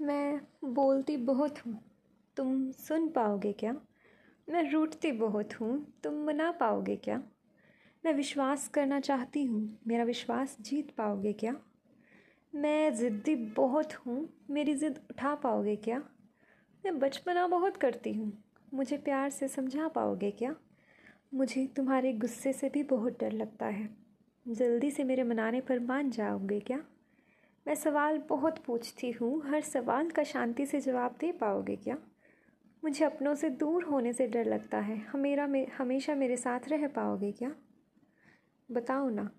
मैं बोलती बहुत हूँ। तुम सुन पाओगे क्या? मैं रूठती बहुत हूँ। तुम मना पाओगे क्या? मैं विश्वास करना चाहती हूँ। मेरा विश्वास जीत पाओगे क्या? मैं ज़िद्दी बहुत हूँ। मेरी ज़िद उठा पाओगे क्या? मैं बचपना बहुत करती हूँ। मुझे प्यार से समझा पाओगे क्या? मुझे तुम्हारे गुस्से से भी बहुत डर लगता है। जल्दी से मेरे मनाने पर मान जाओगे क्या? मैं सवाल बहुत पूछती हूँ। हर सवाल का शांति से जवाब दे पाओगे क्या? मुझे अपनों से दूर होने से डर लगता है। हमेरा मे, हमेशा मेरे साथ रह पाओगे क्या? बताओ ना।